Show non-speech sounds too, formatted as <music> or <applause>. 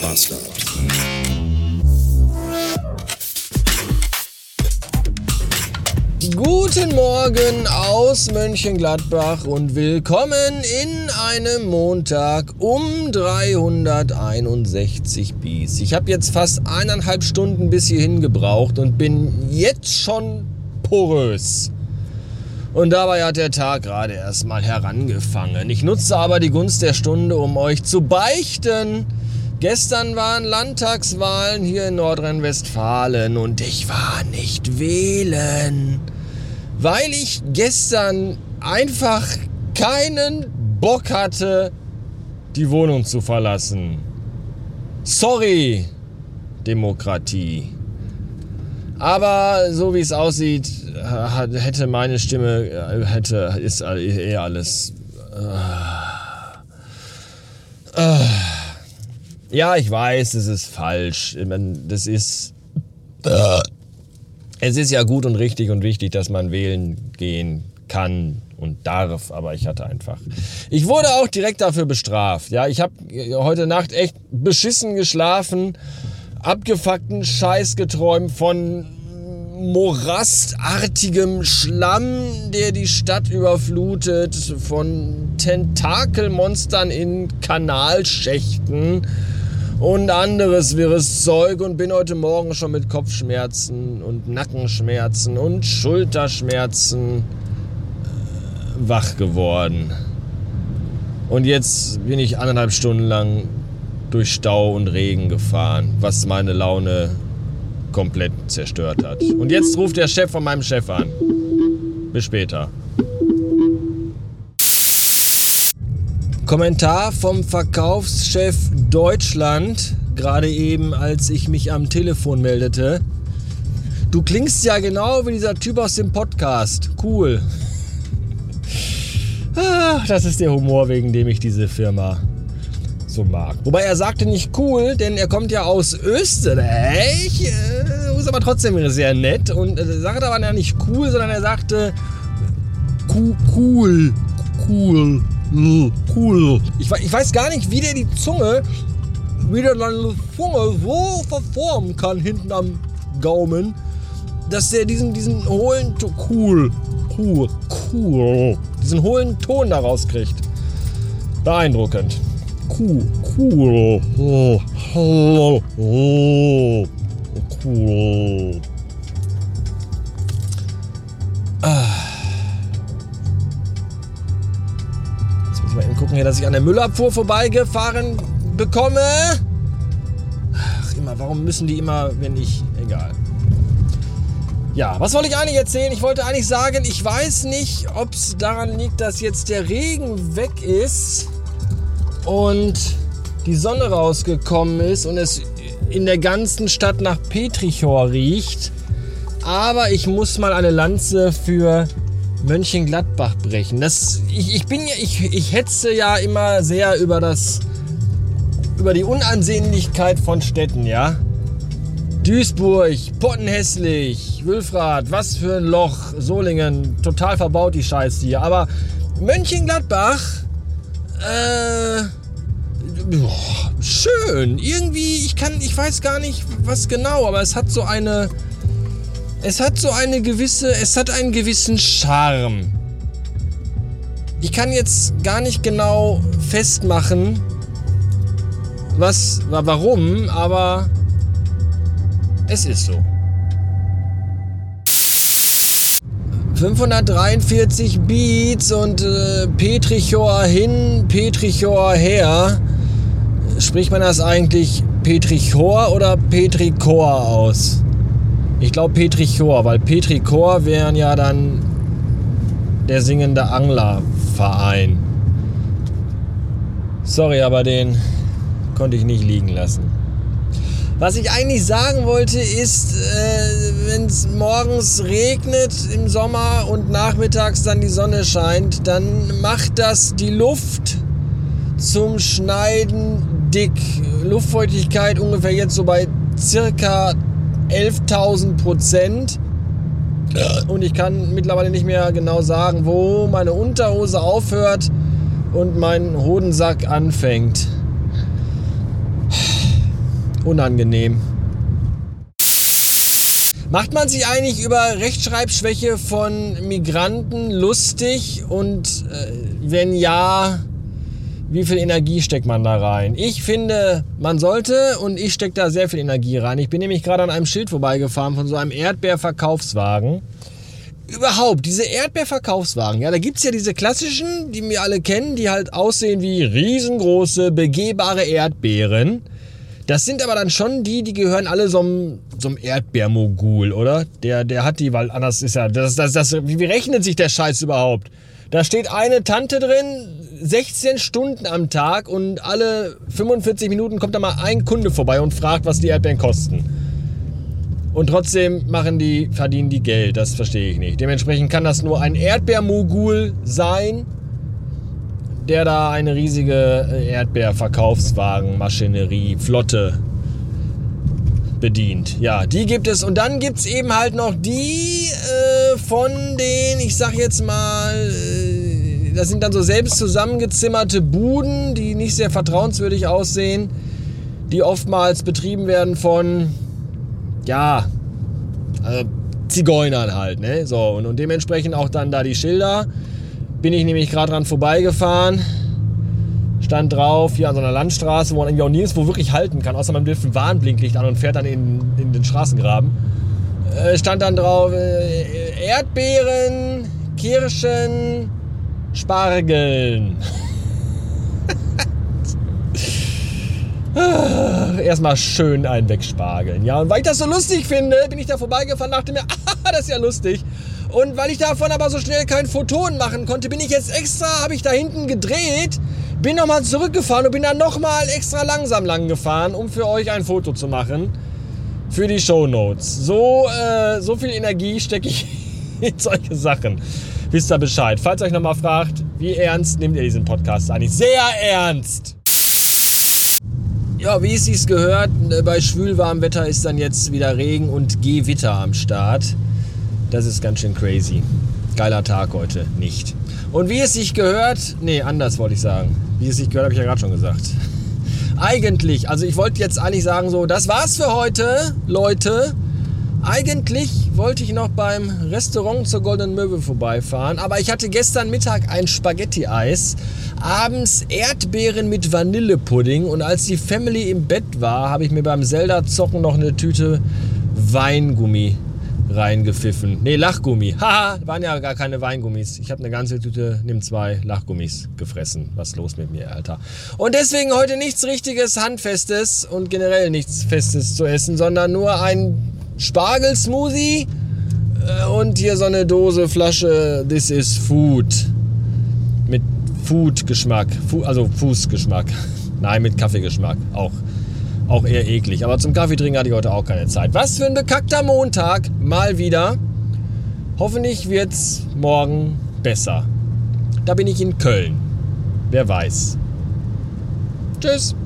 Bastard. Guten Morgen aus Mönchengladbach und willkommen in einem Montag um 361 Bies. Ich habe jetzt fast eineinhalb Stunden bis hierhin gebraucht und bin jetzt schon porös. Und dabei hat der Tag gerade erst mal herangefangen. Ich nutze aber die Gunst der Stunde, um euch zu beichten. Gestern waren Landtagswahlen hier in Nordrhein-Westfalen und ich war nicht wählen, weil ich gestern einfach keinen Bock hatte, die Wohnung zu verlassen. Sorry, Demokratie. Aber so wie es aussieht, hätte meine Stimme, äh, hätte, ist eh alles. Äh, äh. Ja, ich weiß, es ist falsch. Das ist. Äh. Es ist ja gut und richtig und wichtig, dass man wählen gehen kann und darf, aber ich hatte einfach. Ich wurde auch direkt dafür bestraft. Ja, ich habe heute Nacht echt beschissen geschlafen, abgefuckten Scheiß geträumt von morastartigem Schlamm, der die Stadt überflutet, von Tentakelmonstern in Kanalschächten und anderes wirres Zeug und bin heute Morgen schon mit Kopfschmerzen und Nackenschmerzen und Schulterschmerzen äh, wach geworden. Und jetzt bin ich anderthalb Stunden lang durch Stau und Regen gefahren, was meine Laune komplett zerstört hat. Und jetzt ruft der Chef von meinem Chef an. Bis später. Kommentar vom Verkaufschef Deutschland, gerade eben, als ich mich am Telefon meldete. Du klingst ja genau wie dieser Typ aus dem Podcast. Cool. Ah, das ist der Humor, wegen dem ich diese Firma so mag. Wobei er sagte nicht cool, denn er kommt ja aus Österreich. Äh, ist aber trotzdem sehr nett. Und er sagte aber nicht cool, sondern er sagte cool. Cool. Cool. Ich, ich weiß gar nicht, wie der die Zunge, wie der seine Zunge so verformen kann hinten am Gaumen, dass der diesen, diesen hohlen, cool, cool, cool, diesen hohlen Ton da rauskriegt. Beeindruckend. Cool, cool, oh, oh, oh, cool. Gucken, hier, dass ich an der Müllabfuhr vorbeigefahren bekomme. Ach, immer, warum müssen die immer, wenn ich. Egal. Ja, was wollte ich eigentlich erzählen? Ich wollte eigentlich sagen, ich weiß nicht, ob es daran liegt, dass jetzt der Regen weg ist und die Sonne rausgekommen ist und es in der ganzen Stadt nach Petrichor riecht. Aber ich muss mal eine Lanze für Mönchengladbach brechen. Das, ich, ich bin ja, ich, ich hetze ja immer sehr über das, über die Unansehnlichkeit von Städten, ja. Duisburg, Pottenhässlich, Wülfrath, was für ein Loch, Solingen, total verbaut die Scheiße hier. Aber Mönchengladbach, äh, boah, schön. Irgendwie, ich kann, ich weiß gar nicht, was genau, aber es hat so eine, es hat so eine gewisse, es hat einen gewissen Charme. Ich kann jetzt gar nicht genau festmachen, was, warum, aber es ist so. 543 Beats und äh, Petrichor hin, Petrichor her. Spricht man das eigentlich Petrichor oder Petrikor aus? Ich glaube Petrichor, weil Petrikor wären ja dann der singende Anglerverein. Sorry, aber den konnte ich nicht liegen lassen. Was ich eigentlich sagen wollte ist, äh, wenn es morgens regnet im Sommer und nachmittags dann die Sonne scheint, dann macht das die Luft zum Schneiden dick. Luftfeuchtigkeit ungefähr jetzt so bei circa 11.000 Prozent. Und ich kann mittlerweile nicht mehr genau sagen, wo meine Unterhose aufhört und mein Hodensack anfängt. unangenehm. Macht man sich eigentlich über Rechtschreibschwäche von Migranten lustig und äh, wenn ja, wie viel Energie steckt man da rein? Ich finde, man sollte und ich stecke da sehr viel Energie rein. Ich bin nämlich gerade an einem Schild vorbeigefahren von so einem Erdbeerverkaufswagen. Überhaupt, diese Erdbeerverkaufswagen, ja, da gibt's ja diese klassischen, die wir alle kennen, die halt aussehen wie riesengroße, begehbare Erdbeeren. Das sind aber dann schon die, die gehören alle so einem, so einem Erdbeermogul, oder? Der, der hat die, weil anders ist ja, das, das, das, wie rechnet sich der Scheiß überhaupt? Da steht eine Tante drin, 16 Stunden am Tag und alle 45 Minuten kommt da mal ein Kunde vorbei und fragt, was die Erdbeeren kosten. Und trotzdem machen die, verdienen die Geld, das verstehe ich nicht. Dementsprechend kann das nur ein Erdbeermogul sein, der da eine riesige äh, Erdbeerverkaufswagenmaschinerie, Flotte bedient. Ja, die gibt es. Und dann gibt es eben halt noch die äh, von den, ich sag jetzt mal, das sind dann so selbst zusammengezimmerte Buden, die nicht sehr vertrauenswürdig aussehen, die oftmals betrieben werden von, ja, also Zigeunern halt, ne? So, und, und dementsprechend auch dann da die Schilder bin ich nämlich gerade dran vorbeigefahren. Stand drauf, hier an so einer Landstraße, wo man irgendwie auch nirgendwo wirklich halten kann, außer man wirft ein Warnblinklicht an und fährt dann in, in den Straßengraben. Äh, stand dann drauf äh, Erdbeeren, Kirschen, Spargeln. Erstmal schön einen wegspargeln. Ja, und weil ich das so lustig finde, bin ich da vorbeigefahren, dachte mir, <laughs> ah, das ist ja lustig. Und weil ich davon aber so schnell kein Photon machen konnte, bin ich jetzt extra, habe ich da hinten gedreht, bin nochmal zurückgefahren und bin dann nochmal extra langsam lang gefahren, um für euch ein Foto zu machen. Für die Show Notes. So, äh, so viel Energie stecke ich <laughs> in solche Sachen. Wisst ihr Bescheid. Falls ihr euch nochmal fragt, wie ernst nehmt ihr diesen Podcast eigentlich? Sehr ernst! Ja, wie es sich gehört, bei schwülwarmem Wetter ist dann jetzt wieder Regen und Gewitter am Start. Das ist ganz schön crazy. Geiler Tag heute, nicht. Und wie es sich gehört, nee, anders wollte ich sagen. Wie es sich gehört, habe ich ja gerade schon gesagt. <laughs> Eigentlich, also ich wollte jetzt eigentlich sagen, so, das war's für heute, Leute. Eigentlich wollte ich noch beim Restaurant zur Goldenen Möwe vorbeifahren, aber ich hatte gestern Mittag ein Spaghetti-Eis, abends Erdbeeren mit Vanillepudding und als die Family im Bett war, habe ich mir beim Zelda-Zocken noch eine Tüte Weingummi reingepfiffen. Nee, Lachgummi. <laughs> Haha, waren ja gar keine Weingummis. Ich habe eine ganze Tüte, nimm zwei Lachgummis gefressen. Was ist los mit mir, Alter? Und deswegen heute nichts richtiges, handfestes und generell nichts festes zu essen, sondern nur ein Spargelsmoothie äh, und hier so eine Dose Flasche This is Food. Mit Food-Geschmack. Also Fußgeschmack. <laughs> Nein, mit Kaffeegeschmack. Auch auch eher eklig. Aber zum Kaffeetrinken hatte ich heute auch keine Zeit. Was für ein bekackter Montag. Mal wieder. Hoffentlich wird's morgen besser. Da bin ich in Köln. Wer weiß. Tschüss.